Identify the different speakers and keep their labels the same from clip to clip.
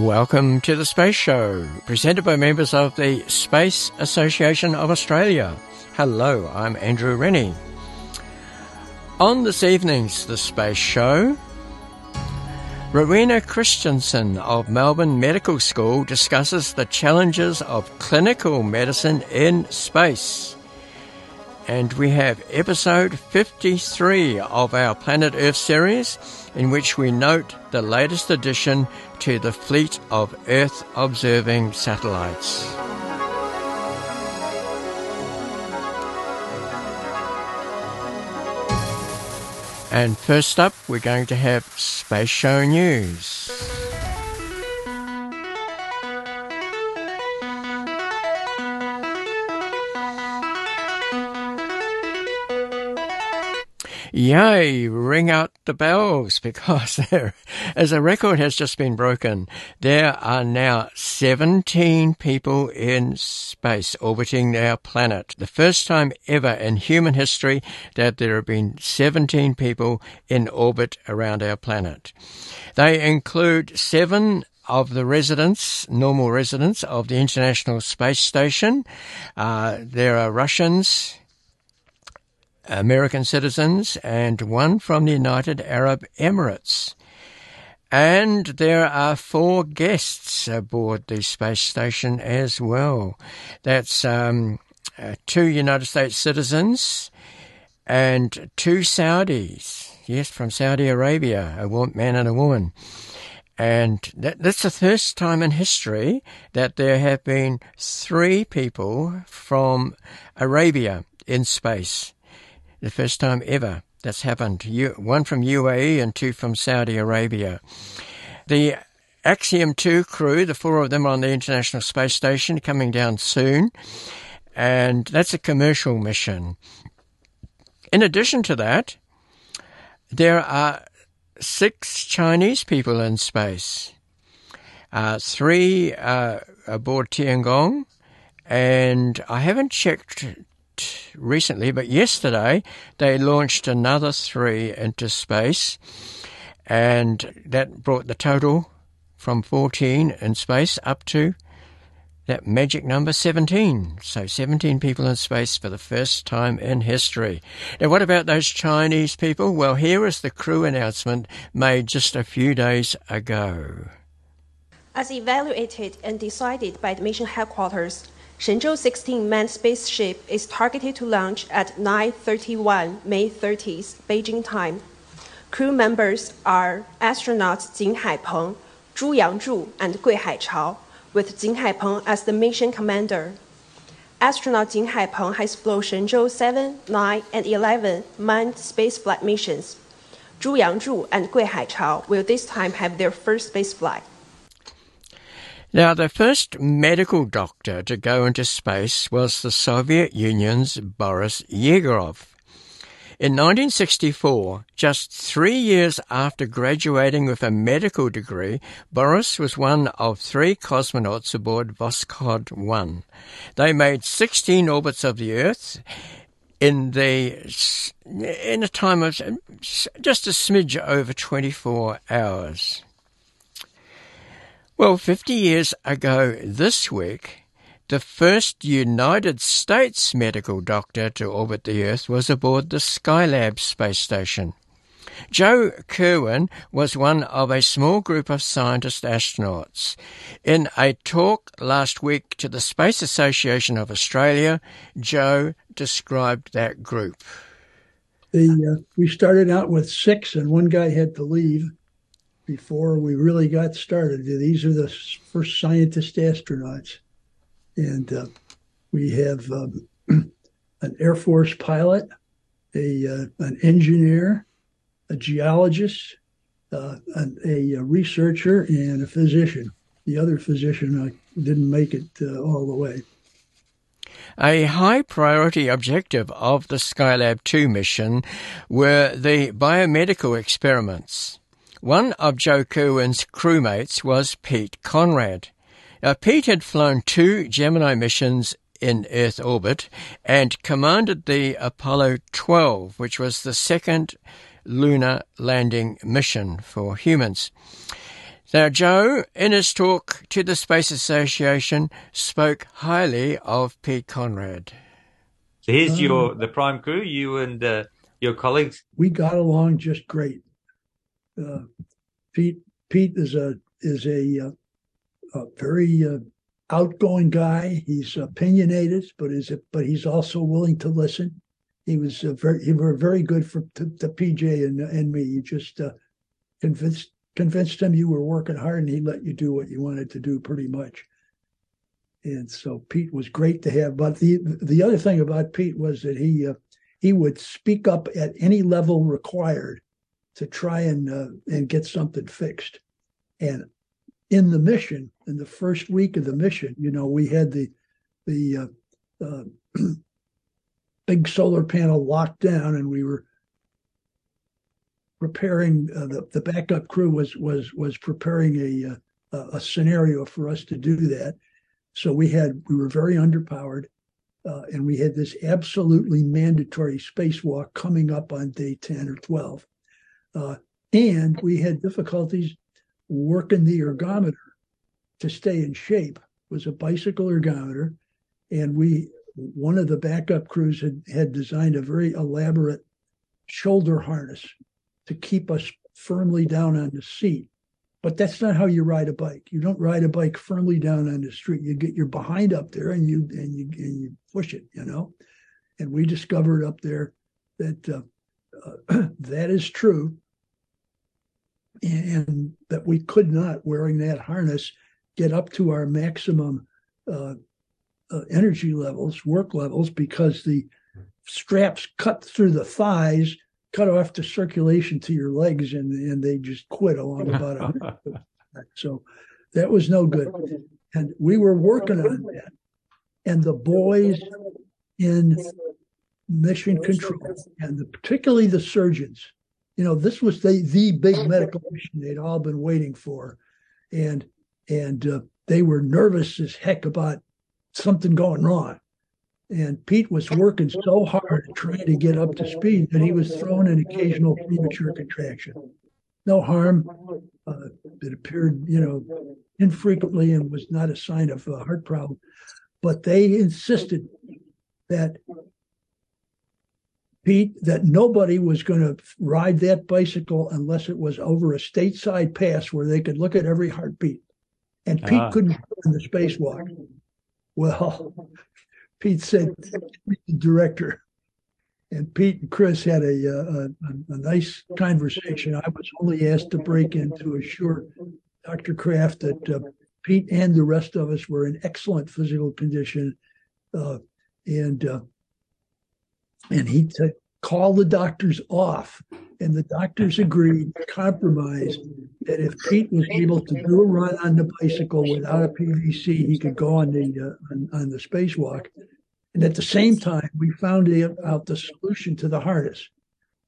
Speaker 1: Welcome to the Space Show, presented by members of the Space Association of Australia. Hello, I'm Andrew Rennie. On this evening's The Space Show, Rowena Christiansen of Melbourne Medical School discusses the challenges of clinical medicine in space and we have episode 53 of our Planet Earth series, in which we note the latest addition to the fleet of Earth observing satellites. And first up, we're going to have Space Show News. Yay, ring out the bells because there, as a record has just been broken, there are now 17 people in space orbiting our planet. The first time ever in human history that there have been 17 people in orbit around our planet. They include seven of the residents, normal residents of the International Space Station. Uh, there are Russians, American citizens and one from the United Arab Emirates. And there are four guests aboard the space station as well. That's um, uh, two United States citizens and two Saudis. Yes, from Saudi Arabia, a man and a woman. And that, that's the first time in history that there have been three people from Arabia in space the first time ever that's happened. One from UAE and two from Saudi Arabia. The Axiom 2 crew, the four of them on the International Space Station, coming down soon, and that's a commercial mission. In addition to that, there are six Chinese people in space, uh, three uh, aboard Tiangong, and I haven't checked recently, but yesterday they launched another three into space, and that brought the total from 14 in space up to that magic number 17. So 17 people in space for the first time in history. Now, what about those Chinese people? Well, here is the crew announcement made just a few days ago.
Speaker 2: As evaluated and decided by the mission headquarters, Shenzhou 16 manned spaceship is targeted to launch at 9:31 May 30th Beijing time. Crew members are astronauts Jing Haipeng, Zhu Yangzhu, and Gui Haichao, with Jing Haipeng as the mission commander. Astronaut Jing Haipeng has flown Shenzhou 7, 9, and 11 manned spaceflight missions. Zhu Yangzhu and Gui Haichao will this time have their first spaceflight.
Speaker 1: Now, the first medical doctor to go into space was the Soviet Union's Boris Yegorov. In 1964, just three years after graduating with a medical degree, Boris was one of three cosmonauts aboard Voskhod 1. They made 16 orbits of the Earth in the in a time of just a smidge over 24 hours. Well, 50 years ago this week, the first United States medical doctor to orbit the Earth was aboard the Skylab space station. Joe Kerwin was one of a small group of scientist astronauts. In a talk last week to the Space Association of Australia, Joe described that group.
Speaker 3: The, uh, we started out with six, and one guy had to leave before we really got started. These are the first scientist astronauts. And uh, we have um, an Air Force pilot, a uh, an engineer, a geologist, uh, an, a, a, researcher, and a physician. The other physician uh, didn't make it uh, all the way.
Speaker 1: A high priority objective of the Skylab 2 mission were the biomedical experiments. One of Joe Kerwin's crewmates was Pete Conrad. Now, Pete had flown two Gemini missions in Earth orbit and commanded the Apollo 12, which was the second lunar landing mission for humans. Now, Joe, in his talk to the Space Association, spoke highly of Pete Conrad.
Speaker 4: So here's um, your the prime crew, you and uh, your colleagues.
Speaker 3: We got along just great. Uh, Pete Pete is a is a, uh, a very uh, outgoing guy. He's opinionated, but is but he's also willing to listen. He was very he were very good for to, to PJ and and me. You just convinced convinced him you were working hard, and he let you do what you wanted to do, pretty much. And so Pete was great to have. But the the other thing about Pete was that he uh, he would speak up at any level required to try and uh, and get something fixed. And in the mission, in the first week of the mission, you know, we had the the uh, uh, big solar panel locked down, and we were preparing. Uh, the the backup crew was was was preparing a uh, a scenario for us to do that. So we had we were very underpowered, uh, and we had this absolutely mandatory spacewalk coming up on day ten or twelve, uh, and we had difficulties working the ergometer to stay in shape. It was a bicycle ergometer, and we one of the backup crews had had designed a very elaborate shoulder harness to keep us firmly down on the seat. But that's not how you ride a bike. You don't ride a bike firmly down on the street. You get your behind up there and you and you and you push it, you know. And we discovered up there that uh, uh, that is true, and that we could not, wearing that harness, get up to our maximum uh, uh energy levels, work levels, because the straps cut through the thighs cut off the circulation to your legs and and they just quit along about a so that was no good. And we were working on that. And the boys in mission control and the, particularly the surgeons you know this was the the big medical mission they'd all been waiting for and and uh, they were nervous as heck about something going wrong and Pete was working so hard trying to get up to speed that he was throwing an occasional premature contraction. No harm. Uh, it appeared, you know, infrequently and was not a sign of a heart problem. But they insisted that Pete, that nobody was going to ride that bicycle unless it was over a stateside pass where they could look at every heartbeat. And Pete uh-huh. couldn't in the spacewalk. Well, Pete said, the director. And Pete and Chris had a, a, a, nice conversation. I was only asked to break in to assure Dr. Kraft that uh, Pete and the rest of us were in excellent physical condition. Uh, and uh, and he said, call the doctors off. And the doctors agreed, compromised that if Pete was able to do a run on the bicycle without a PVC, he could go on the uh, on, on the spacewalk. And at the same time, we found out the solution to the harness.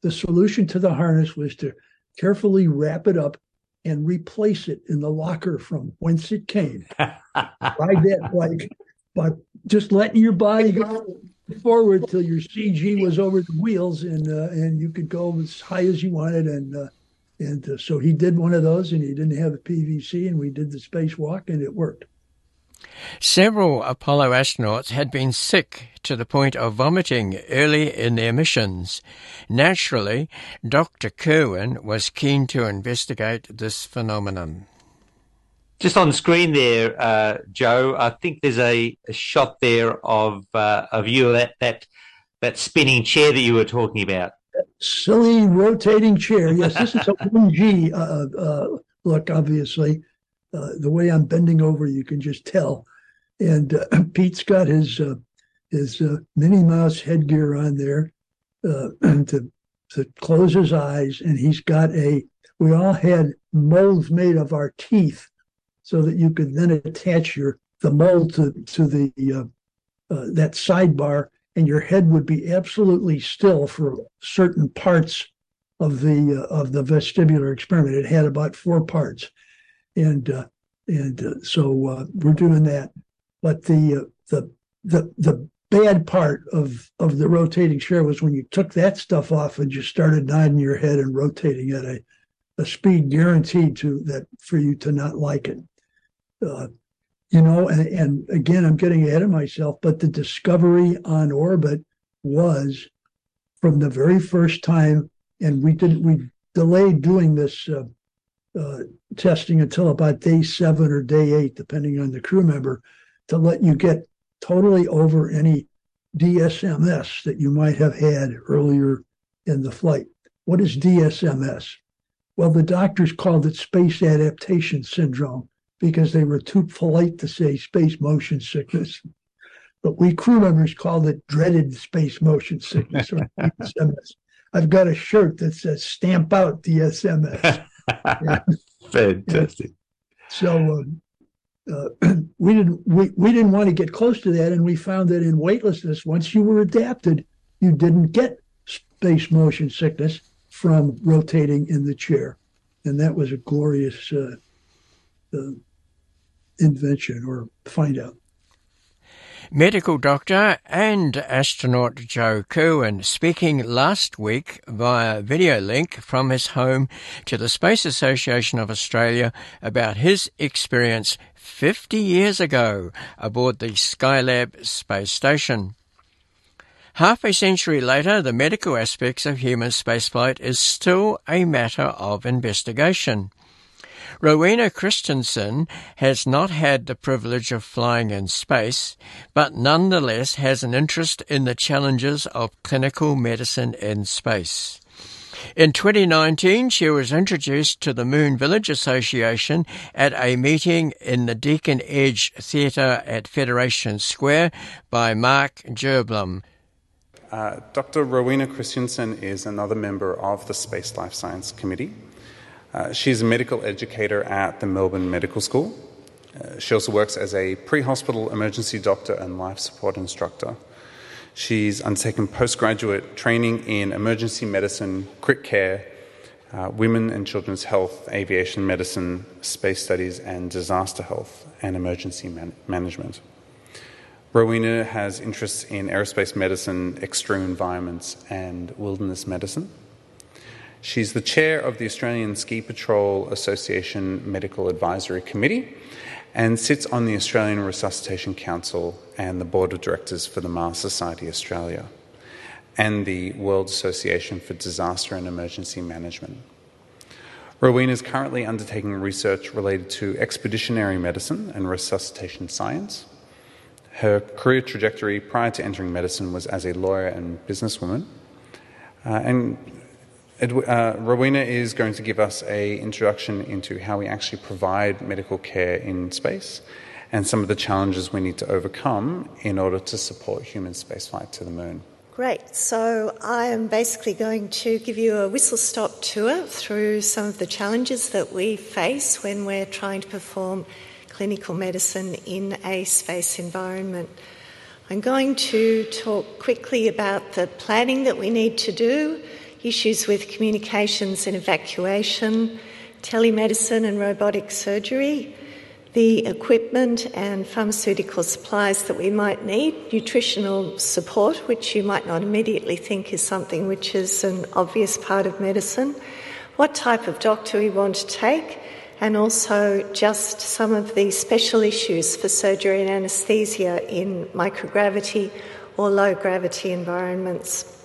Speaker 3: The solution to the harness was to carefully wrap it up and replace it in the locker from whence it came. Ride that bike by just letting your body go forward till your CG was over the wheels and uh, and you could go as high as you wanted and uh, and uh, so he did one of those and he didn't have a PVC and we did the spacewalk and it worked.
Speaker 1: Several Apollo astronauts had been sick to the point of vomiting early in their missions. Naturally, Dr. Kerwin was keen to investigate this phenomenon.
Speaker 4: Just on screen there, uh, Joe, I think there's a, a shot there of uh, of you that that that spinning chair that you were talking about.
Speaker 3: Silly rotating chair. Yes, this is a one G uh, uh, look. Obviously, uh, the way I'm bending over, you can just tell. And uh, Pete's got his uh, his uh, Minnie Mouse headgear on there uh, to to close his eyes, and he's got a. We all had molds made of our teeth, so that you could then attach your the mold to to the uh, uh, that sidebar, and your head would be absolutely still for certain parts of the uh, of the vestibular experiment. It had about four parts, and uh, and so we're doing that but the uh, the the the bad part of of the rotating chair was when you took that stuff off and just started nodding your head and rotating at a a speed guaranteed to that for you to not like it. Uh, you know, and, and again, I'm getting ahead of myself, but the discovery on orbit was from the very first time, and we didn't we delayed doing this uh, uh, testing until about day seven or day eight, depending on the crew member, to let you get totally over any DSMS that you might have had earlier in the flight. What is DSMS? Well, the doctors called it space adaptation syndrome because they were too polite to say space motion sickness. But we crew members called it dreaded space motion sickness or. I've got a shirt that says stamp out DSMS.
Speaker 4: Fantastic.
Speaker 3: So um, uh, we didn't we, we didn't want to get close to that, and we found that in weightlessness, once you were adapted, you didn't get space motion sickness from rotating in the chair, and that was a glorious uh, uh, invention or find out.
Speaker 1: Medical doctor and astronaut Joe Kerwin speaking last week via video link from his home to the Space Association of Australia about his experience 50 years ago aboard the Skylab space station. Half a century later, the medical aspects of human spaceflight is still a matter of investigation. Rowena Christiansen has not had the privilege of flying in space, but nonetheless has an interest in the challenges of clinical medicine in space. In 2019, she was introduced to the Moon Village Association at a meeting in the Deakin Edge Theatre at Federation Square by Mark Gerblum.
Speaker 5: Uh, Dr. Rowena Christiansen is another member of the Space Life Science Committee. Uh, she's a medical educator at the Melbourne Medical School. Uh, she also works as a pre hospital emergency doctor and life support instructor. She's undertaken postgraduate training in emergency medicine, crit care, uh, women and children's health, aviation medicine, space studies, and disaster health and emergency man- management. Rowena has interests in aerospace medicine, extreme environments, and wilderness medicine. She's the chair of the Australian Ski Patrol Association Medical Advisory Committee and sits on the Australian Resuscitation Council and the board of directors for the Mars Society Australia and the World Association for Disaster and Emergency Management. Rowena is currently undertaking research related to expeditionary medicine and resuscitation science. Her career trajectory prior to entering medicine was as a lawyer and businesswoman. Uh, and uh, Rowena is going to give us a introduction into how we actually provide medical care in space and some of the challenges we need to overcome in order to support human spaceflight to the moon.
Speaker 6: Great. So I am basically going to give you a whistle stop tour through some of the challenges that we face when we're trying to perform clinical medicine in a space environment. I'm going to talk quickly about the planning that we need to do issues with communications and evacuation, telemedicine and robotic surgery, the equipment and pharmaceutical supplies that we might need, nutritional support, which you might not immediately think is something which is an obvious part of medicine, what type of doctor we want to take, and also just some of the special issues for surgery and anaesthesia in microgravity or low gravity environments.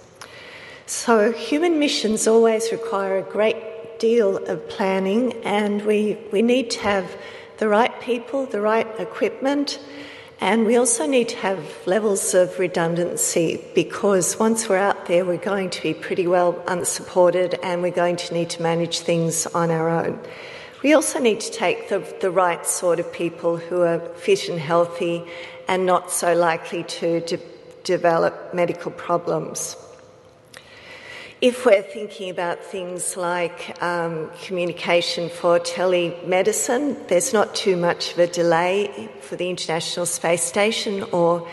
Speaker 6: So, human missions always require a great deal of planning, and we, we need to have the right people, the right equipment, and we also need to have levels of redundancy because once we're out there, we're going to be pretty well unsupported and we're going to need to manage things on our own. We also need to take the, the right sort of people who are fit and healthy and not so likely to de- develop medical problems. If we're thinking about things like um, communication for telemedicine, there's not too much of a delay for the International Space Station or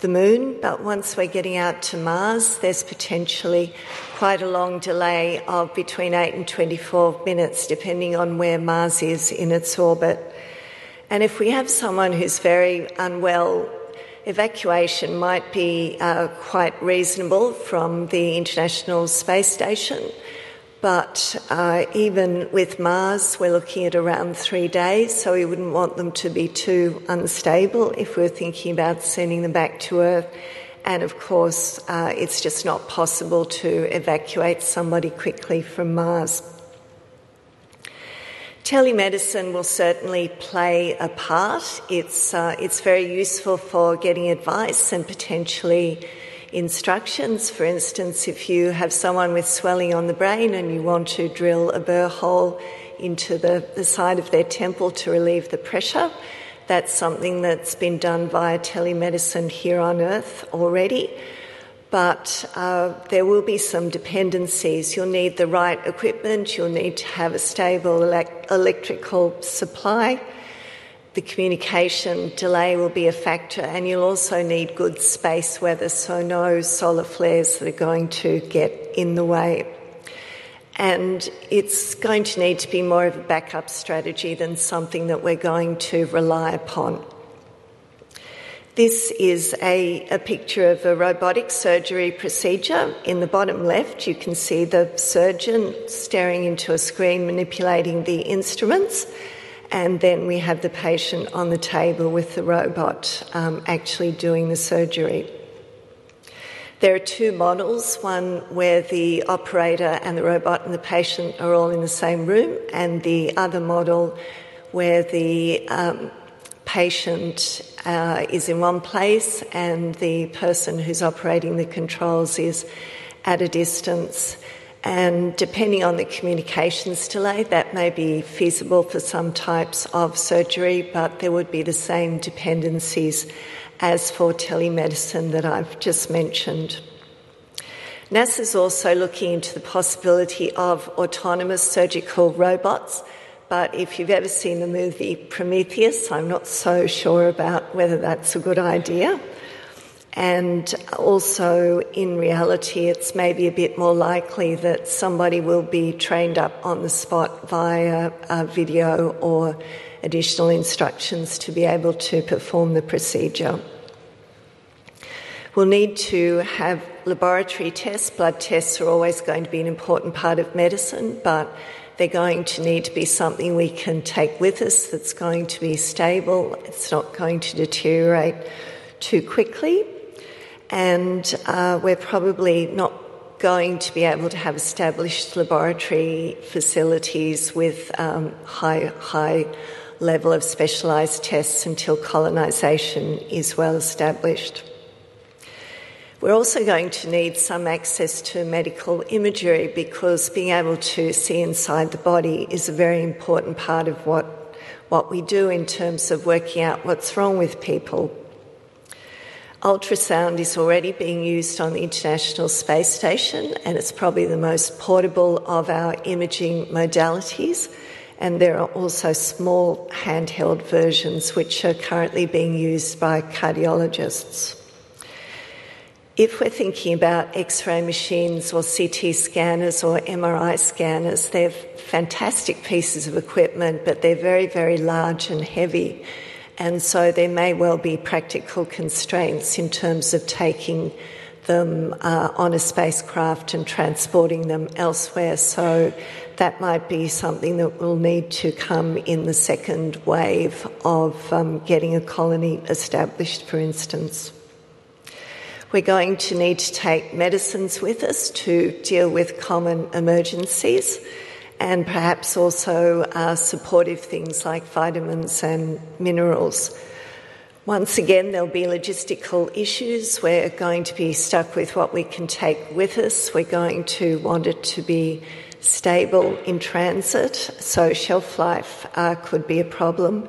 Speaker 6: the moon, but once we're getting out to Mars, there's potentially quite a long delay of between 8 and 24 minutes, depending on where Mars is in its orbit. And if we have someone who's very unwell evacuation might be uh, quite reasonable from the International Space Station. But uh, even with Mars, we're looking at around three days, so we wouldn't want them to be too unstable if we're thinking about sending them back to Earth. And of course, uh, it's just not possible to evacuate somebody quickly from Mars. Telemedicine will certainly play a part. It's, uh, it's very useful for getting advice and potentially instructions. For instance, if you have someone with swelling on the brain and you want to drill a burr hole into the, the side of their temple to relieve the pressure, that's something that's been done via telemedicine here on Earth already. But uh, there will be some dependencies. You'll need the right equipment, you'll need to have a stable elect- electrical supply the communication delay will be a factor, and you'll also need good space weather, so no solar flares that are going to get in the way. And it's going to need to be more of a backup strategy than something that we're going to rely upon. This is a, a, picture of a robotic surgery procedure. In the bottom left, you can see the surgeon staring into a screen manipulating the instruments and then we have the patient on the table with the robot um, actually doing the surgery. There are two models one where the operator and the robot and the patient are all in the same room, and the other model where the um, patient uh, is in one place and the person who's operating the controls is at a distance. And depending on the communications delay, that may be feasible for some types of surgery, but there would be the same dependencies as for telemedicine that I've just mentioned. NASA is also looking into the possibility of autonomous surgical robots, but if you've ever seen the movie Prometheus, I'm not so sure about whether that's a good idea. And also, in reality, it's maybe a bit more likely that somebody will be trained up on the spot via video or additional instructions to be able to perform the procedure. We'll need to have laboratory tests. Blood tests are always going to be an important part of medicine, but they're going to need to be something we can take with us that's going to be stable, it's not going to deteriorate too quickly and uh, we're probably not going to be able to have established laboratory facilities with um, high, high level of specialised tests until colonisation is well established. We're also going to need some access to medical imagery because being able to see inside the body is a very important part of what, what we do in terms of working out what's wrong with people. Ultrasound is already being used on the International Space Station, and it's probably the most portable of our imaging modalities. And there are also small handheld versions which are currently being used by cardiologists. If we're thinking about X ray machines or CT scanners or MRI scanners, they're fantastic pieces of equipment, but they're very, very large and heavy. And so there may well be practical constraints in terms of taking them uh, on a spacecraft and transporting them elsewhere. So that might be something that will need to come in the second wave of um, getting a colony established, for instance. We're going to need to take medicines with us to deal with common emergencies and perhaps also uh, supportive things like vitamins and minerals. Once again, there'll be logistical issues. We're going to be stuck with what we can take with us. We're going to want it to be stable in transit, so shelf life uh, could be a problem.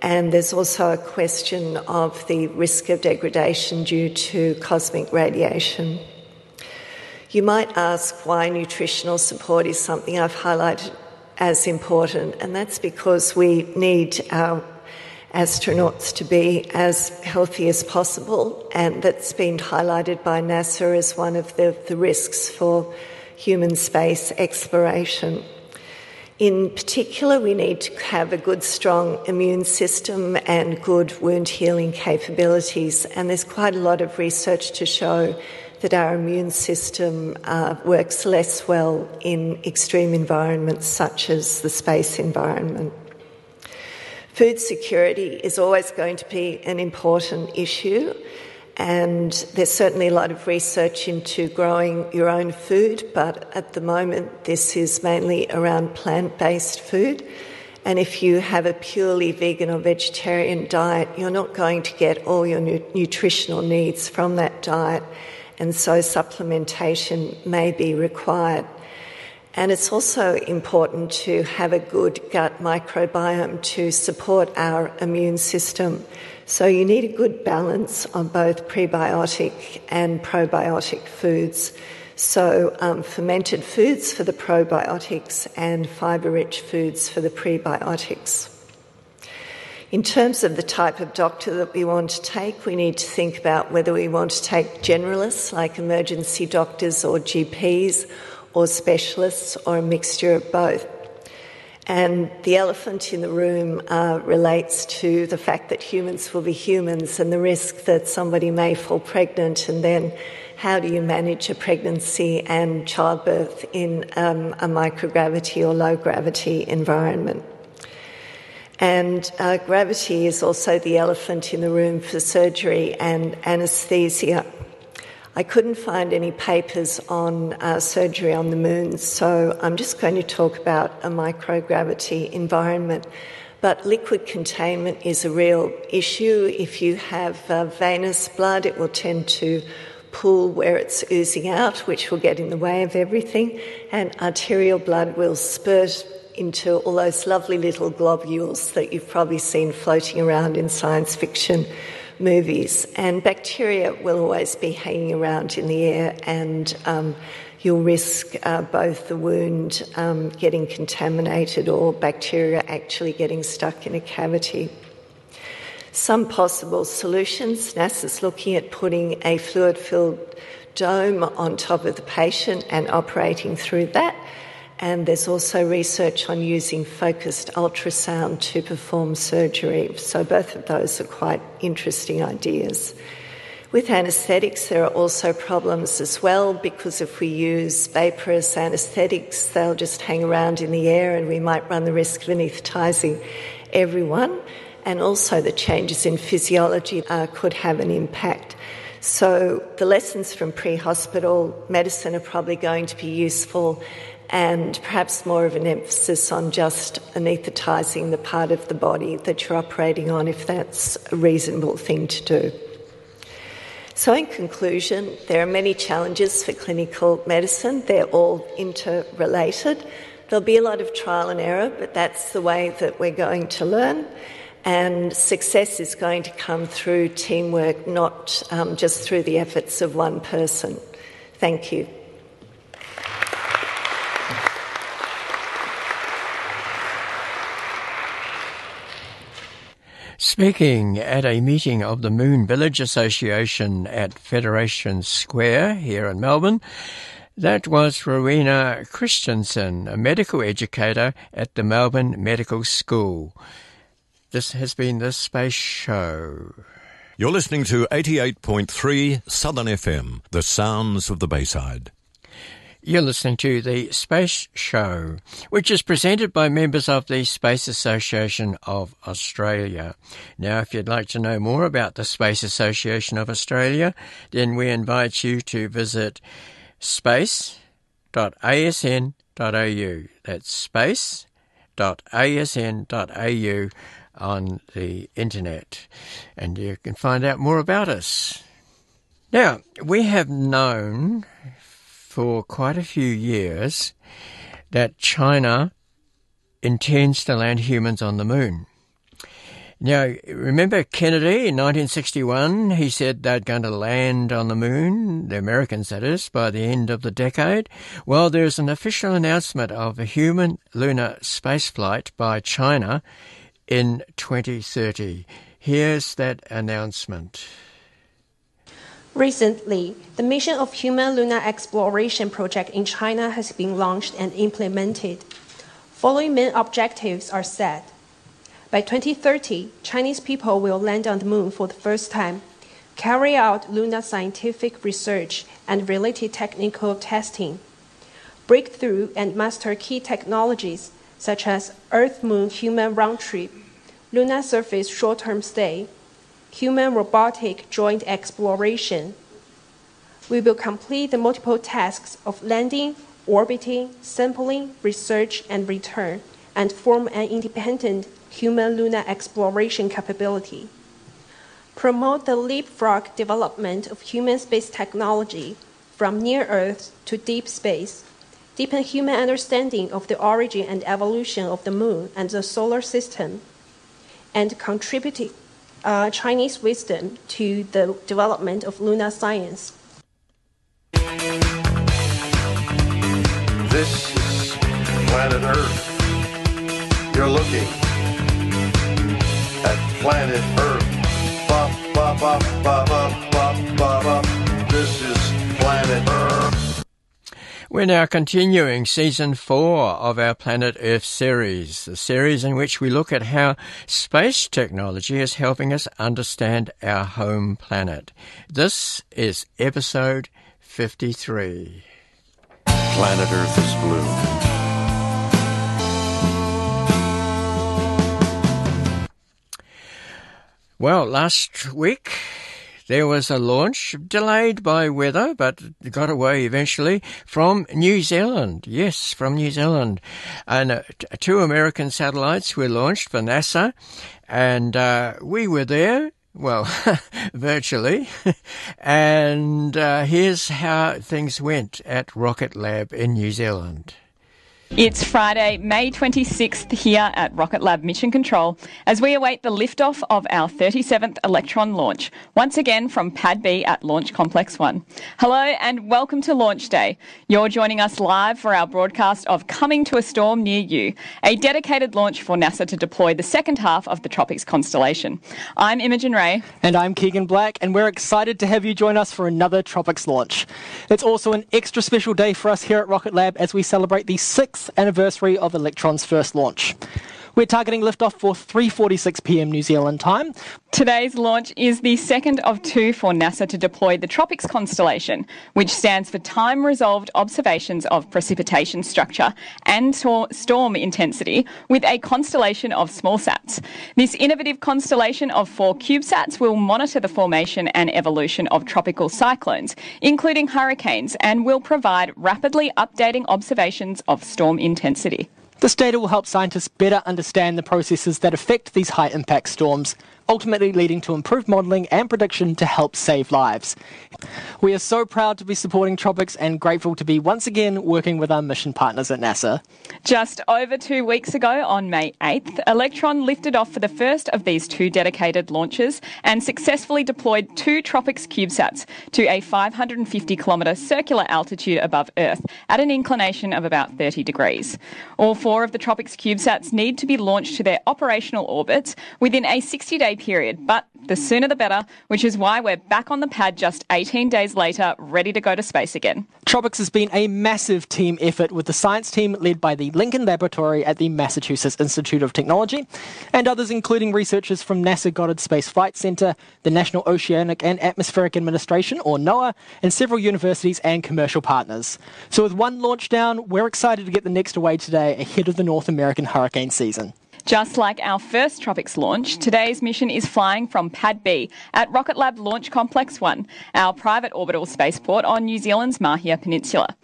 Speaker 6: And there's also a question of the risk of degradation due to cosmic radiation. You might ask why nutritional support is something I've highlighted as important, and that's because we need our astronauts to be as healthy as possible, and that's been highlighted by NASA as one of the, the risks for human space exploration. In particular, we need to have a good, strong immune system and good wound healing capabilities, and there's quite a lot of research to show that our immune system uh, works less well in extreme environments such as the space environment. Food security is always going to be an important issue, and there's certainly a lot of research into growing your own food, but at the moment, this is mainly around plant based food. And if you have a purely vegan or vegetarian diet, you're not going to get all your nu- nutritional needs from that diet, and so supplementation may be required. And it's also important to have a good gut microbiome to support our immune system. So you need a good balance on both prebiotic and probiotic foods. So, um, fermented foods for the probiotics and fibre rich foods for the prebiotics. In terms of the type of doctor that we want to take, we need to think about whether we want to take generalists like emergency doctors or GPs or specialists or a mixture of both. And the elephant in the room uh, relates to the fact that humans will be humans and the risk that somebody may fall pregnant and then how do you manage a pregnancy and childbirth in um, a microgravity or low gravity environment. And uh, gravity is also the elephant in the room for surgery and anaesthesia. I couldn't find any papers on uh, surgery on the moon, so I'm just going to talk about a microgravity environment. But liquid containment is a real issue. If you have uh, venous blood, it will tend to pool where it's oozing out, which will get in the way of everything, and arterial blood will spurt into all those lovely little globules that you've probably seen floating around in science fiction movies. And bacteria will always be hanging around in the air, and um, you'll risk uh, both the wound um, getting contaminated or bacteria actually getting stuck in a cavity. Some possible solutions NASA's looking at putting a fluid filled dome on top of the patient and operating through that. And there's also research on using focused ultrasound to perform surgery. So, both of those are quite interesting ideas. With anaesthetics, there are also problems as well because if we use vaporous anaesthetics, they'll just hang around in the air and we might run the risk of anaesthetising everyone and also the changes in physiology uh, could have an impact. So, the lessons from pre hospital medicine are probably going to be useful and perhaps more of an emphasis on just anaesthetising the part of the body that you're operating on if that's a reasonable thing to do. So, in conclusion, there are many challenges for clinical medicine, they're all interrelated. There'll be a lot of trial and error, but that's the way that we're going to learn. And success is going to come through teamwork, not um, just through the efforts of one person. Thank you.
Speaker 1: Speaking at a meeting of the Moon Village Association at Federation Square here in Melbourne, that was Rowena Christiansen, a medical educator at the Melbourne Medical School. This has been the Space Show.
Speaker 7: You're listening to 88.3 Southern FM, the sounds of the Bayside.
Speaker 1: You're listening to the Space Show, which is presented by members of the Space Association of Australia. Now, if you'd like to know more about the Space Association of Australia, then we invite you to visit space.asn.au. That's space.asn.au on the internet, and you can find out more about us. Now, we have known for quite a few years that China intends to land humans on the moon. Now, remember Kennedy in 1961? He said they're going to land on the moon, the Americans that is, by the end of the decade. Well, there's an official announcement of a human lunar spaceflight by China in 2030. Here's that announcement.
Speaker 2: Recently, the mission of Human Lunar Exploration Project in China has been launched and implemented. Following main objectives are set. By 2030, Chinese people will land on the moon for the first time. carry out lunar scientific research and related technical testing, breakthrough and master key technologies such as Earth Moon human round trip, lunar surface short term stay, human robotic joint exploration. We will complete the multiple tasks of landing, orbiting, sampling, research, and return, and form an independent human lunar exploration capability. Promote the leapfrog development of human space technology from near Earth to deep space, deepen human understanding of the origin and evolution of the moon and the solar system, and contribute uh, Chinese wisdom to the development of lunar science.
Speaker 8: This is planet Earth. You're looking at planet Earth. This
Speaker 1: We're now continuing season four of our Planet Earth series, the series in which we look at how space technology is helping us understand our home planet. This is episode 53.
Speaker 8: Planet Earth is blue.
Speaker 1: Well, last week there was a launch delayed by weather, but got away eventually from New Zealand. Yes, from New Zealand. And uh, two American satellites were launched for NASA, and uh, we were there. Well, virtually. and uh, here's how things went at Rocket Lab in New Zealand.
Speaker 9: It's Friday, May 26th here at Rocket Lab Mission Control as we await the liftoff of our 37th Electron launch, once again from Pad B at Launch Complex 1. Hello and welcome to Launch Day. You're joining us live for our broadcast of Coming to a Storm Near You, a dedicated launch for NASA to deploy the second half of the Tropics constellation. I'm Imogen Ray.
Speaker 10: And I'm Keegan Black, and we're excited to have you join us for another Tropics launch. It's also an extra special day for us here at Rocket Lab as we celebrate the sixth anniversary of Electron's first launch. We're targeting liftoff for 3:46 p.m. New Zealand time.
Speaker 9: Today's launch is the second of two for NASA to deploy the Tropics constellation, which stands for Time Resolved Observations of Precipitation Structure and Storm Intensity, with a constellation of small sats. This innovative constellation of four CubeSats will monitor the formation and evolution of tropical cyclones, including hurricanes, and will provide rapidly updating observations of storm intensity.
Speaker 10: This data will help scientists better understand the processes that affect these high impact storms ultimately leading to improved modelling and prediction to help save lives. We are so proud to be supporting Tropics and grateful to be once again working with our mission partners at NASA.
Speaker 9: Just over two weeks ago, on May 8th, Electron lifted off for the first of these two dedicated launches and successfully deployed two Tropics CubeSats to a 550 kilometre circular altitude above Earth at an inclination of about 30 degrees. All four of the Tropics CubeSats need to be launched to their operational orbits within a 60 day period, but the sooner the better, which is why we're back on the pad just 18 days later, ready to go to space again.
Speaker 10: Tropics has been a massive team effort with the science team led by the Lincoln Laboratory at the Massachusetts Institute of Technology and others including researchers from NASA Goddard Space Flight Center, the National Oceanic and Atmospheric Administration or NOAA, and several universities and commercial partners. So with one launch down, we're excited to get the next away today ahead of the North American hurricane season.
Speaker 9: Just like our first Tropics launch, today's mission is flying from Pad B at Rocket Lab Launch Complex 1, our private orbital spaceport on New Zealand's Mahia Peninsula.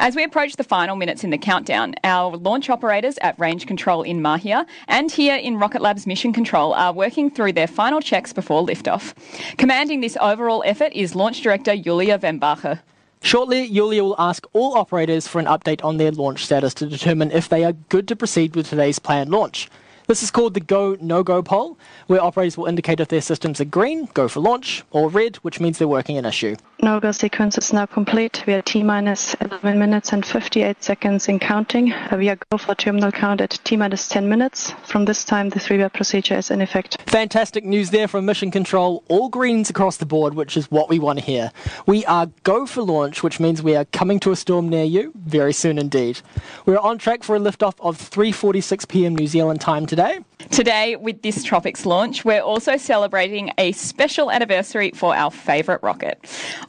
Speaker 9: As we approach the final minutes in the countdown, our launch operators at Range Control in Mahia and here in Rocket Lab's Mission Control are working through their final checks before liftoff. Commanding this overall effort is Launch Director Julia Vembacher.
Speaker 10: Shortly, Julia will ask all operators for an update on their launch status to determine if they are good to proceed with today's planned launch. This is called the go no go poll, where operators will indicate if their systems are green, go for launch, or red, which means they're working an issue.
Speaker 11: No go sequence is now complete. We are T minus 11 minutes and 58 seconds in counting. Uh, we are go for terminal count at T minus 10 minutes. From this time, the three way procedure is in effect.
Speaker 10: Fantastic news there from Mission Control. All greens across the board, which is what we want to hear. We are go for launch, which means we are coming to a storm near you very soon indeed. We're on track for a liftoff of 3:46 p.m. New Zealand time today.
Speaker 9: Today, with this Tropics launch, we're also celebrating a special anniversary for our favourite rocket.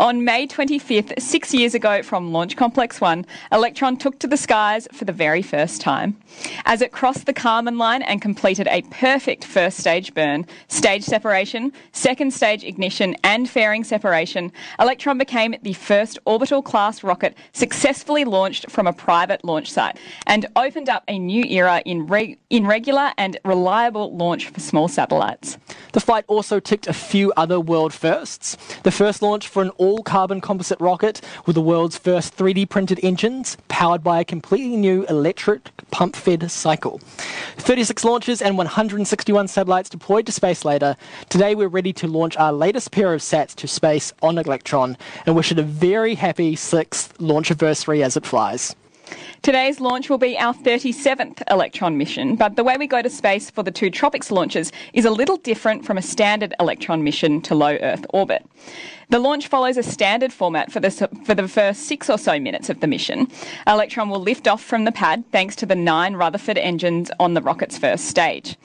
Speaker 9: On May 25th, six years ago from Launch Complex 1, Electron took to the skies for the very first time. As it crossed the Kármán line and completed a perfect first stage burn, stage separation, second stage ignition, and fairing separation, Electron became the first orbital class rocket successfully launched from a private launch site and opened up a new era in, in regular and reliable launch for small satellites.
Speaker 10: The flight also ticked a few other world firsts. The first launch for an all carbon composite rocket with the world's first 3D printed engines powered by a completely new electric pump fed cycle. 36 launches and 161 satellites deployed to space later. Today we're ready to launch our latest pair of sats to space on Electron and wish it a very happy sixth launch anniversary as it flies.
Speaker 9: Today's launch will be our 37th Electron mission, but the way we go to space for the two Tropics launches is a little different from a standard Electron mission to low Earth orbit. The launch follows a standard format for the, for the first six or so minutes of the mission. Electron will lift off from the pad thanks to the nine Rutherford engines on the rocket's first stage.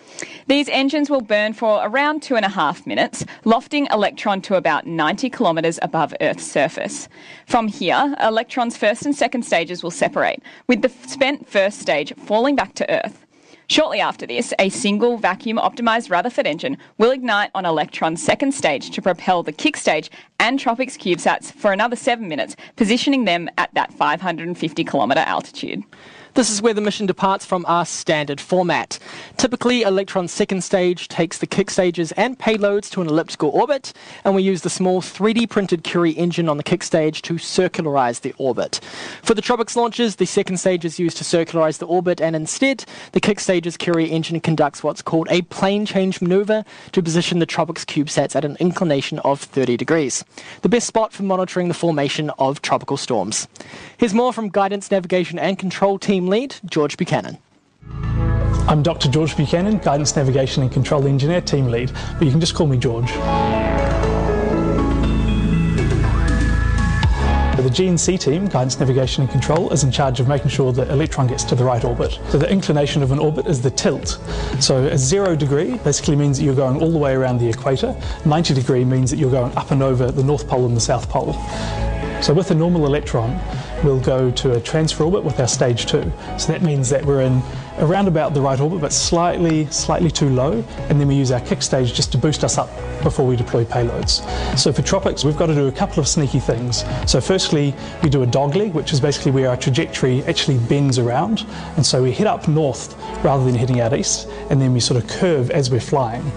Speaker 9: These engines will burn for around two and a half minutes, lofting Electron to about 90 kilometres above Earth's surface. From here, Electron's first and second stages will separate, with the spent first stage falling back to Earth. Shortly after this, a single vacuum optimised Rutherford engine will ignite on Electron's second stage to propel the kick stage and Tropics CubeSats for another seven minutes, positioning them at that 550 kilometre altitude.
Speaker 10: This is where the mission departs from our standard format. Typically, Electron's second stage takes the kick stages and payloads to an elliptical orbit, and we use the small 3D printed Curie engine on the kick stage to circularize the orbit. For the Tropics launches, the second stage is used to circularize the orbit, and instead, the kick stage's Curie engine conducts what's called a plane change maneuver to position the Tropics CubeSats at an inclination of 30 degrees, the best spot for monitoring the formation of tropical storms. Here's more from Guidance, Navigation and Control Team Lead, George Buchanan.
Speaker 12: I'm Dr. George Buchanan, Guidance, Navigation and Control Engineer, Team Lead, but you can just call me George. The GNC team, Guidance, Navigation and Control, is in charge of making sure the Electron gets to the right orbit. So the inclination of an orbit is the tilt. So a zero degree basically means that you're going all the way around the equator. 90 degree means that you're going up and over the North Pole and the South Pole. So with a normal Electron, we'll go to a transfer orbit with our stage two. So that means that we're in around about the right orbit, but slightly, slightly too low. And then we use our kick stage just to boost us up before we deploy payloads. So for Tropics, we've got to do a couple of sneaky things. So firstly, we do a dogleg, which is basically where our trajectory actually bends around. And so we head up north rather than heading out east, and then we sort of curve as we're flying.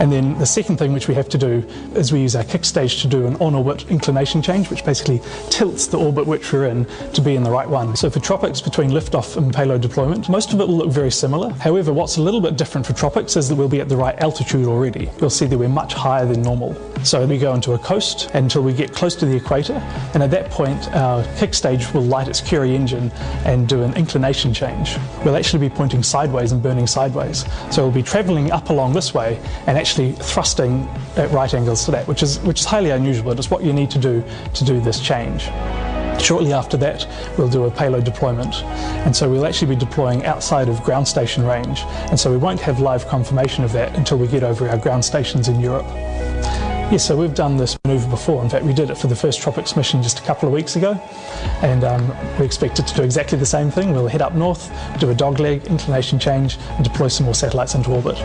Speaker 12: And then the second thing which we have to do is we use our kick stage to do an on-orbit inclination change, which basically tilts the orbit which we're in to be in the right one. So for Tropics, between liftoff and payload deployment, most of it will look very similar. However, what's a little bit different for Tropics is that we'll be at the right altitude already. You'll see that we're much higher than normal. So we go into a coast until we get close to the equator, and at that point, our kick stage will light its Curie engine and do an inclination change. We'll actually be pointing sideways and burning sideways. So we'll be traveling up along this way and actually thrusting at right angles to that, which is which is highly unusual, but it's what you need to do to do this change. Shortly after that, we'll do a payload deployment. And so we'll actually be deploying outside of ground station range. And so we won't have live confirmation of that until we get over our ground stations in Europe. Yes, so we've done this manoeuvre before. In fact, we did it for the first Tropics mission just a couple of weeks ago. And um, we expect it to do exactly the same thing. We'll head up north, do a dogleg, inclination change, and deploy some more satellites into orbit.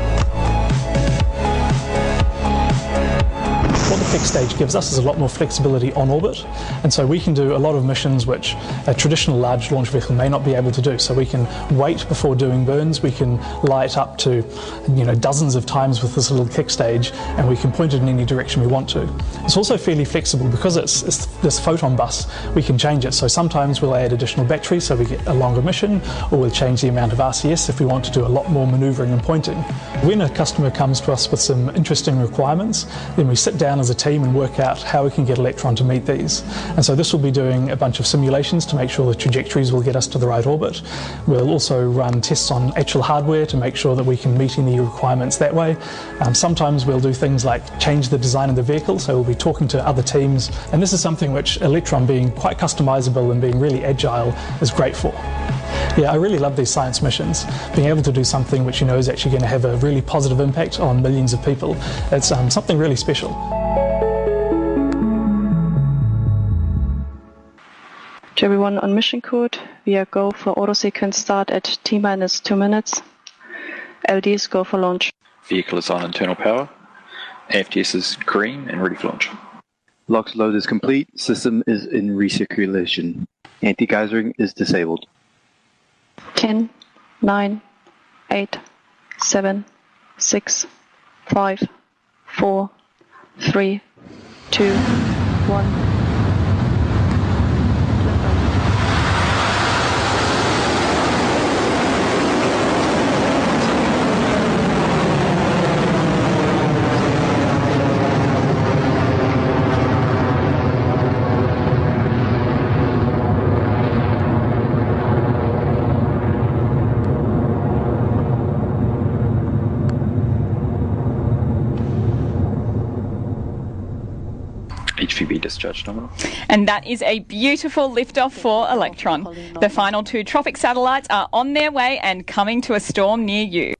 Speaker 12: Fixed stage gives us is a lot more flexibility on orbit, and so we can do a lot of missions which a traditional large launch vehicle may not be able to do. So we can wait before doing burns, we can light up to you know dozens of times with this little kick stage, and we can point it in any direction we want to. It's also fairly flexible because it's, it's this photon bus. We can change it. So sometimes we'll add additional batteries so we get a longer mission, or we'll change the amount of RCS if we want to do a lot more manoeuvring and pointing. When a customer comes to us with some interesting requirements, then we sit down as a team and work out how we can get Electron to meet these. And so this will be doing a bunch of simulations to make sure the trajectories will get us to the right orbit. We'll also run tests on actual hardware to make sure that we can meet any requirements that way. Um, sometimes we'll do things like change the design of the vehicle, so we'll be talking to other teams. And this is something which Electron being quite customizable and being really agile is great for. Yeah, I really love these science missions. Being able to do something which you know is actually going to have a really positive impact on millions of people, it's um, something really special.
Speaker 11: To everyone on mission code, we are go for auto sequence start at T minus two minutes. LDs go for launch.
Speaker 13: Vehicle is on internal power. AFTS is green and ready for launch.
Speaker 14: LOX load is complete. System is in recirculation. Anti-geysering is disabled.
Speaker 11: 10, 9, 8, 7, 6, 5, 4, 3, 2, 1.
Speaker 13: HVB discharge nominal.
Speaker 9: And that is a beautiful liftoff for Electron. The final two tropic satellites are on their way and coming to a storm near you.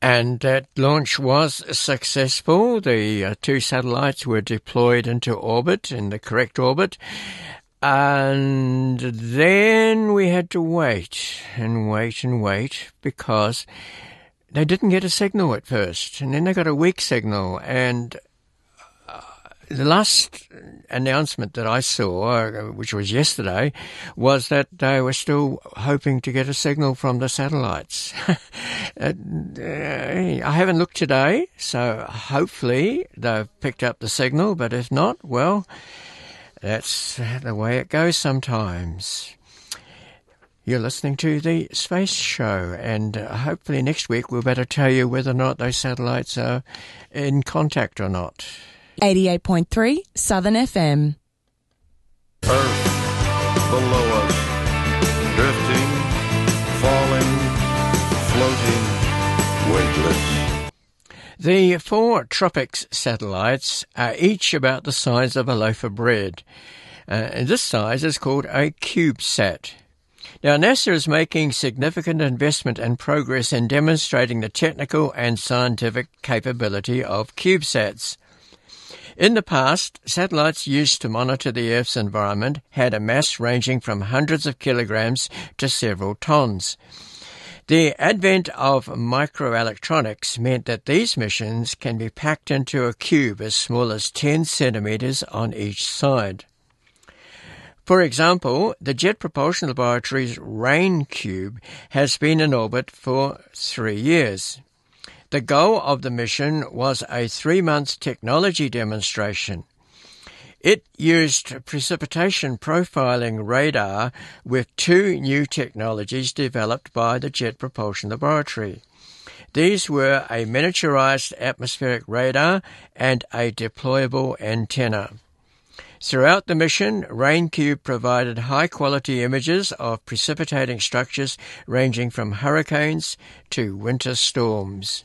Speaker 1: And that launch was successful. The uh, two satellites were deployed into orbit, in the correct orbit. And then we had to wait and wait and wait because they didn't get a signal at first. And then they got a weak signal. And the last announcement that I saw, which was yesterday, was that they were still hoping to get a signal from the satellites. Uh, I haven't looked today, so hopefully they've picked up the signal, but if not, well, that's the way it goes sometimes. You're listening to the Space Show, and uh, hopefully next week we'll better tell you whether or not those satellites are in contact or not.
Speaker 15: 88.3 Southern FM.
Speaker 8: Earth below us, drifting, falling, floating, weightless.
Speaker 1: The four Tropics satellites are each about the size of a loaf of bread. Uh, and this size is called a CubeSat. Now, NASA is making significant investment and progress in demonstrating the technical and scientific capability of CubeSats. In the past, satellites used to monitor the Earth's environment had a mass ranging from hundreds of kilograms to several tons. The advent of microelectronics meant that these missions can be packed into a cube as small as 10 centimeters on each side. For example, the Jet Propulsion Laboratory's RainCube has been in orbit for three years. The goal of the mission was a three month technology demonstration. It used precipitation profiling radar with two new technologies developed by the Jet Propulsion Laboratory. These were a miniaturized atmospheric radar and a deployable antenna. Throughout the mission, RainCube provided high quality images of precipitating structures ranging from hurricanes to winter storms.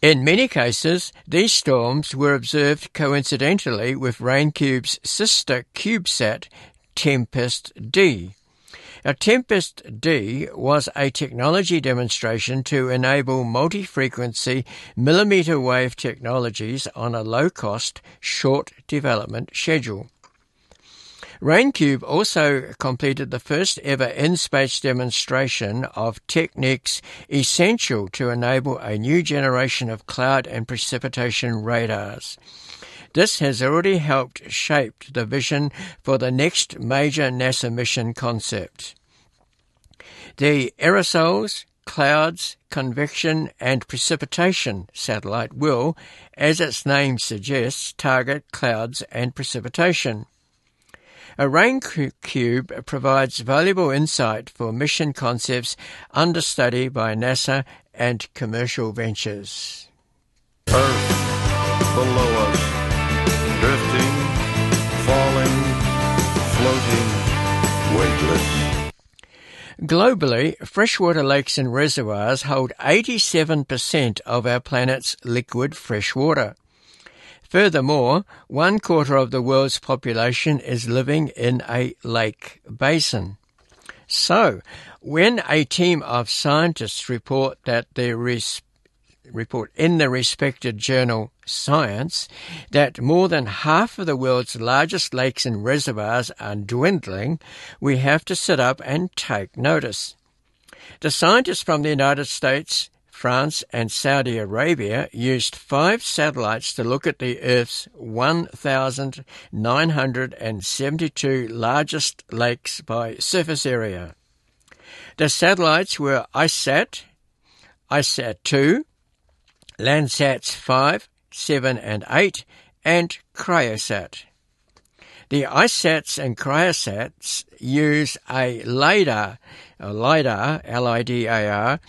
Speaker 1: In many cases, these storms were observed coincidentally with RainCube's sister CubeSat, Tempest D. Now, Tempest D was a technology demonstration to enable multi frequency millimeter wave technologies on a low cost, short development schedule. RainCube also completed the first ever in-space demonstration of techniques essential to enable a new generation of cloud and precipitation radars. This has already helped shape the vision for the next major NASA mission concept. The aerosols, clouds, convection, and precipitation satellite will, as its name suggests, target clouds and precipitation. A rain cube provides valuable insight for mission concepts under study by NASA and commercial ventures.
Speaker 8: Earth below us, drifting, falling, floating, weightless.
Speaker 1: Globally, freshwater lakes and reservoirs hold 87% of our planet's liquid fresh water. Furthermore, one quarter of the world's population is living in a lake basin. So, when a team of scientists report that their res- report in the respected journal Science that more than half of the world's largest lakes and reservoirs are dwindling, we have to sit up and take notice. The scientists from the United States, France, and Saudi Arabia used five satellites to look at the Earth's 1,972 largest lakes by surface area. The satellites were ICESat, ICESat 2, Landsats 5, 7 and 8, and Cryosat. The ICESats and Cryosats use a LIDAR, LIDAR, L-I-D-A-R,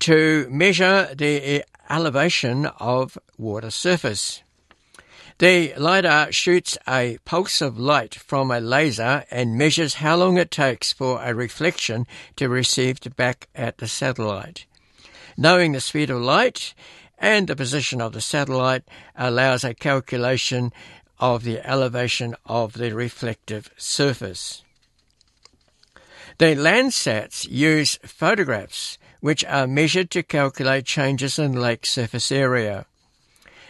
Speaker 1: to measure the elevation of water surface. The LiDAR shoots a pulse of light from a laser and measures how long it takes for a reflection to receive back at the satellite. Knowing the speed of light and the position of the satellite allows a calculation of the elevation of the reflective surface. The Landsats use photographs which are measured to calculate changes in lake surface area.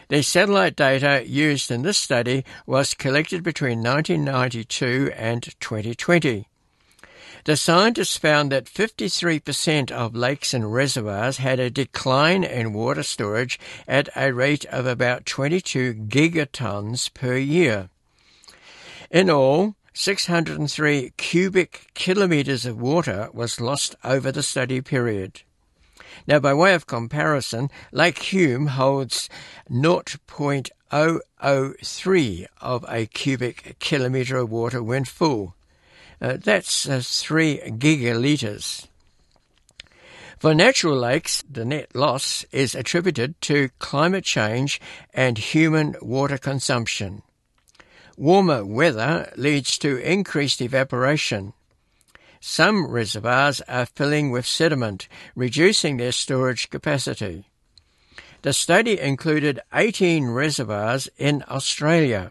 Speaker 1: The satellite data used in this study was collected between 1992 and 2020. The scientists found that 53% of lakes and reservoirs had a decline in water storage at a rate of about 22 gigatons per year. In all, 603 cubic kilometres of water was lost over the study period. Now, by way of comparison, Lake Hume holds 0.003 of a cubic kilometre of water when full. Uh, that's uh, 3 gigalitres. For natural lakes, the net loss is attributed to climate change and human water consumption. Warmer weather leads to increased evaporation. Some reservoirs are filling with sediment, reducing their storage capacity. The study included 18 reservoirs in Australia.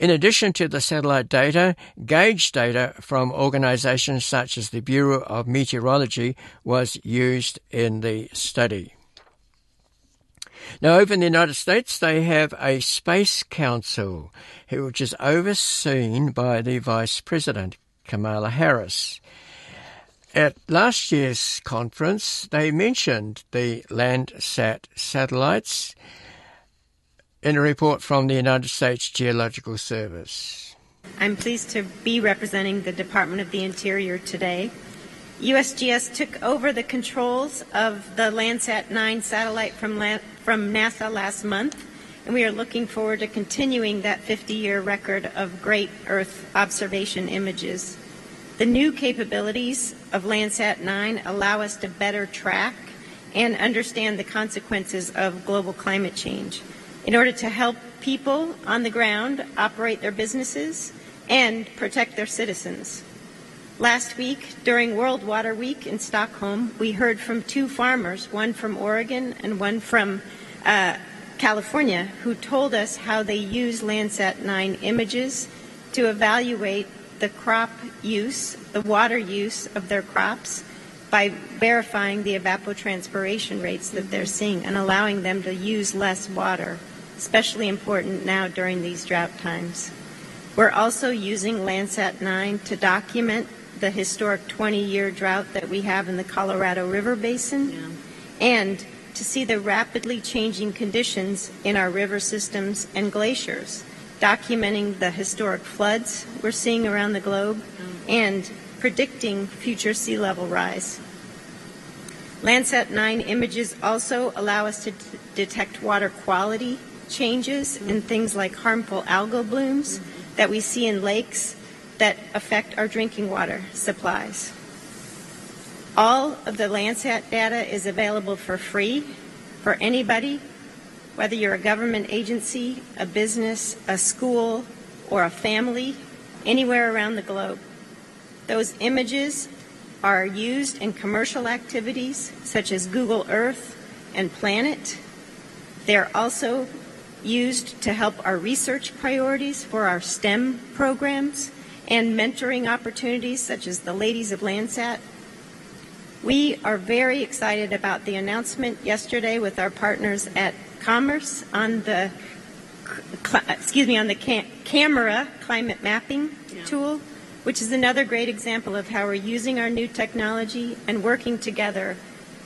Speaker 1: In addition to the satellite data, gauge data from organisations such as the Bureau of Meteorology was used in the study. Now, over in the United States, they have a Space Council, which is overseen by the Vice President, Kamala Harris. At last year's conference, they mentioned the Landsat satellites in a report from the United States Geological Service.
Speaker 16: I'm pleased to be representing the Department of the Interior today. USGS took over the controls of the Landsat 9 satellite from, from NASA last month, and we are looking forward to continuing that 50 year record of great Earth observation images. The new capabilities of Landsat 9 allow us to better track and understand the consequences of global climate change in order to help people on the ground operate their businesses and protect their citizens. Last week, during World Water Week in Stockholm, we heard from two farmers, one from Oregon and one from uh, California, who told us how they use Landsat 9 images to evaluate the crop use, the water use of their crops, by verifying the evapotranspiration rates that they're seeing and allowing them to use less water especially important now during these drought times. We're also using Landsat 9 to document the historic 20 year drought that we have in the Colorado River Basin yeah. and to see the rapidly changing conditions in our river systems and glaciers, documenting the historic floods we're seeing around the globe mm. and predicting future sea level rise. Landsat 9 images also allow us to detect water quality changes in things like harmful algal blooms that we see in lakes that affect our drinking water supplies. All of the Landsat data is available for free for anybody, whether you're a government agency, a business, a school, or a family, anywhere around the globe. Those images are used in commercial activities such as Google Earth and Planet. They're also used to help our research priorities for our STEM programs and mentoring opportunities such as the Ladies of Landsat. We are very excited about the announcement yesterday with our partners at Commerce on the uh, excuse me on the cam- camera climate mapping tool, which is another great example of how we're using our new technology and working together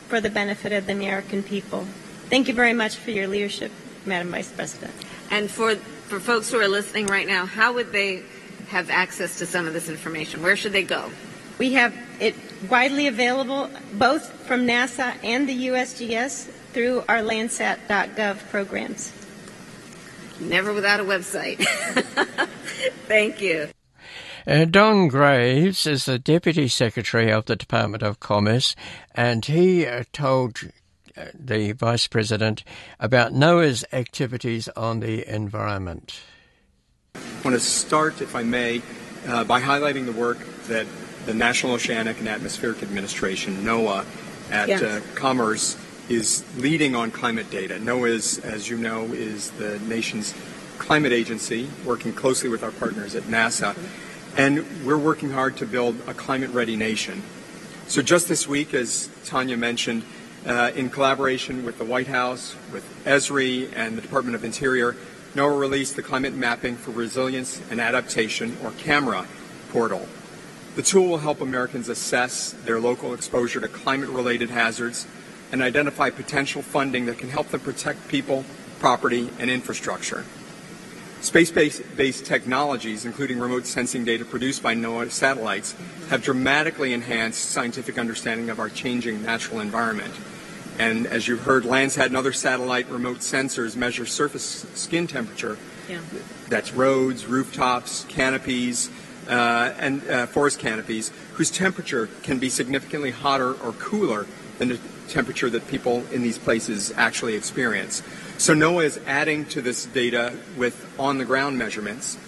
Speaker 16: for the benefit of the American people. Thank you very much for your leadership, Madam Vice President.
Speaker 17: And for for folks who are listening right now, how would they have access to some of this information? Where should they go?
Speaker 16: We have it widely available both from NASA and the USGS through our Landsat.gov programs.
Speaker 17: Never without a website. Thank you.
Speaker 1: Uh, Don Graves is the Deputy Secretary of the Department of Commerce, and he uh, told the Vice President about NOAA's activities on the environment.
Speaker 18: I want to start, if I may, uh, by highlighting the work that the National Oceanic and Atmospheric Administration, NOAA, at
Speaker 19: Yes.
Speaker 18: uh, Commerce is leading on climate data. NOAA, is, as you know, is the nation's climate agency, working closely with our partners at NASA. And we're working hard to build a climate ready nation. So, just this week, as Tanya mentioned, uh, in collaboration with the White House, with ESRI, and the Department of Interior, NOAA released the Climate Mapping for Resilience and Adaptation, or CAMERA, portal. The tool will help Americans assess their local exposure to climate related hazards and identify potential funding that can help them protect people, property, and infrastructure. Space based technologies, including remote sensing data produced by NOAA satellites, have dramatically enhanced scientific understanding of our changing natural environment. And as you've heard, Landsat and other satellite remote sensors measure surface skin temperature.
Speaker 17: Yeah.
Speaker 18: That's roads, rooftops, canopies, uh, and uh, forest canopies, whose temperature can be significantly hotter or cooler than the temperature that people in these places actually experience. So NOAA is adding to this data with on-the-ground measurements.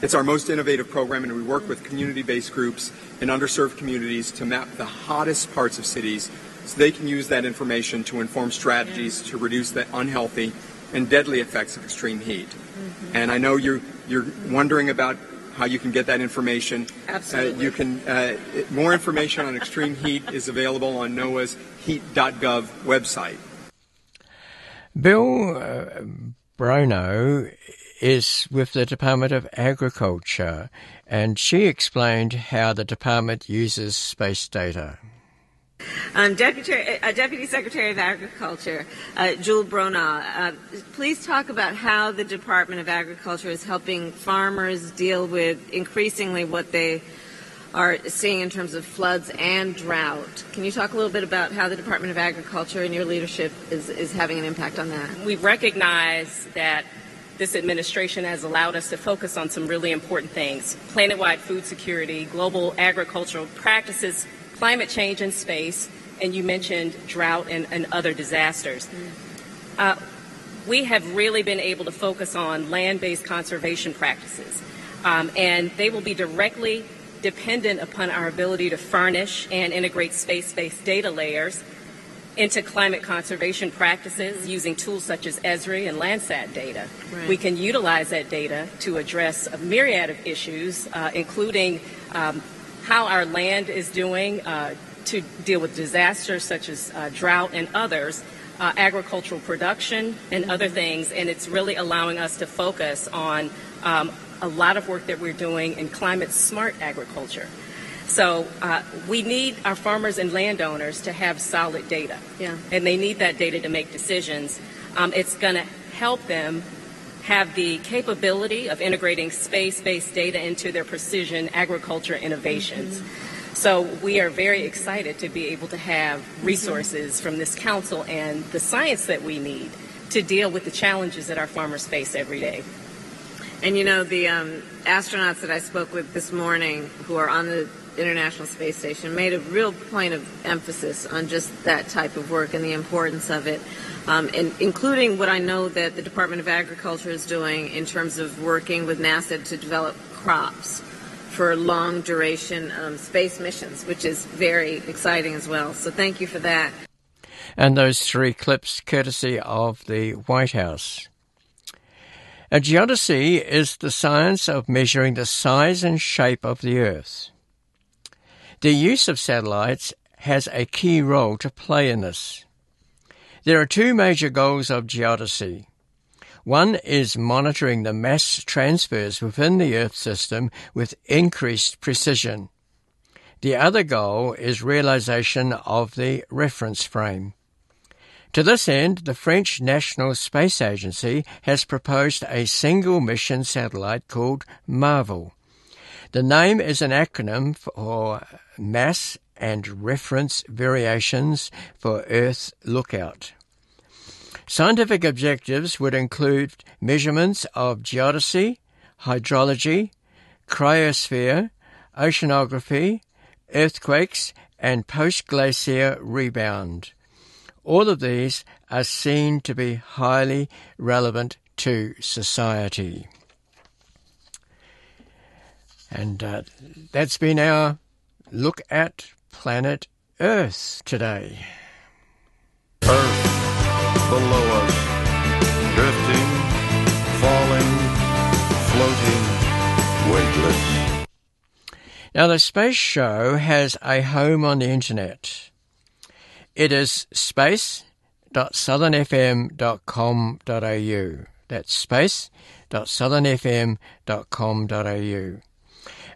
Speaker 18: It's our most innovative program, and we work with community-based groups in underserved communities to map the hottest parts of cities so they can use that information to inform strategies to reduce the unhealthy and deadly effects of extreme heat. And I know you're, you're wondering about how you can get that information.
Speaker 17: Absolutely.
Speaker 18: Uh, you can, uh, more information on extreme heat is available on NOAA's heat.gov website.
Speaker 1: Bill uh, Bronaugh is with the Department of Agriculture, and she explained how the department uses space data.
Speaker 17: Um, Deputy, uh, Deputy Secretary of Agriculture, uh, Jewel Bronaugh, uh, please talk about how the Department of Agriculture is helping farmers deal with increasingly what they are seeing in terms of floods and drought. Can you talk a little bit about how the Department of Agriculture and your leadership is, is having an impact on that?
Speaker 19: We recognize that this administration has allowed us to focus on some really important things planet wide food security, global agricultural practices, climate change in space, and you mentioned drought and, and other disasters. Uh, we have really been able to focus on land based conservation practices, um, and they will be directly dependent upon our ability to furnish and integrate space based data layers into climate conservation practices using tools such as ESRI and Landsat data.
Speaker 17: Right.
Speaker 19: We can utilize that data to address a myriad of issues, uh, including um, how our land is doing uh, to deal with disasters such as uh, drought and others, uh, agricultural production and other things, and it's really allowing us to focus on um, a lot of work that we're doing in climate smart agriculture. So uh, we need our farmers and landowners to have solid data,
Speaker 17: Yeah.
Speaker 19: and they need that data to make decisions. Um, it's going to help them have the capability of integrating space-based data into their precision agriculture innovations. So we are very excited to be able to have resources from this council and the science that we need to deal with the challenges that our farmers face every day.
Speaker 17: And you know, the um, astronauts that I spoke with this morning who are on the International Space Station made a real point of emphasis on just that type of work and the importance of it, um, and including what I know that the Department of Agriculture is doing in terms of working with NASA to develop crops for long duration um, space missions, which is very exciting as well. So thank you for that.
Speaker 1: And those three clips courtesy of the White House. A geodesy is the science of measuring the size and shape of the Earth. The use of satellites has a key role to play in this. There are two major goals of geodesy. One is monitoring the mass transfers within the Earth system with increased precision. The other goal is realization of the reference frame. To this end, the French National Space Agency has proposed a single mission satellite called MARVEL. The name is an acronym for Mass and Reference Variations for Earth Lookout. Scientific objectives would include measurements of geodesy, hydrology, cryosphere, oceanography, earthquakes, and post-glacier rebound. All of these are seen to be highly relevant to society. And uh, that's been our look at planet Earth today.
Speaker 8: Earth below us, drifting, falling, floating, weightless.
Speaker 1: Now, the Space Show has a home on the internet. It is space.southernfm.com.au. That's space.southernfm.com.au.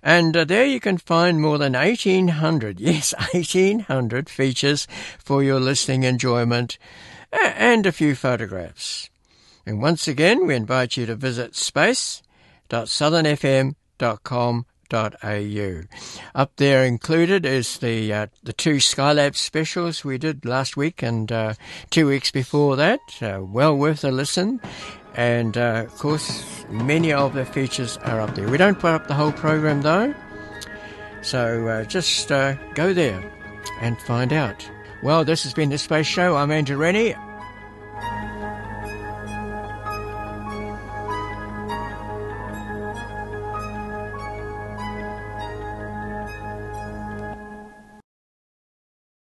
Speaker 1: And uh, there you can find more than 1800, yes, 1800 features for your listening enjoyment and a few photographs. And once again, we invite you to visit space.southernfm.com.au au. Up there included is the uh, the two Skylab specials we did last week and uh, two weeks before that. Uh, well worth a listen. And uh, of course, many of the features are up there. We don't put up the whole program though, so uh, just uh, go there and find out. Well, this has been the Space Show. I'm Andrew Rennie.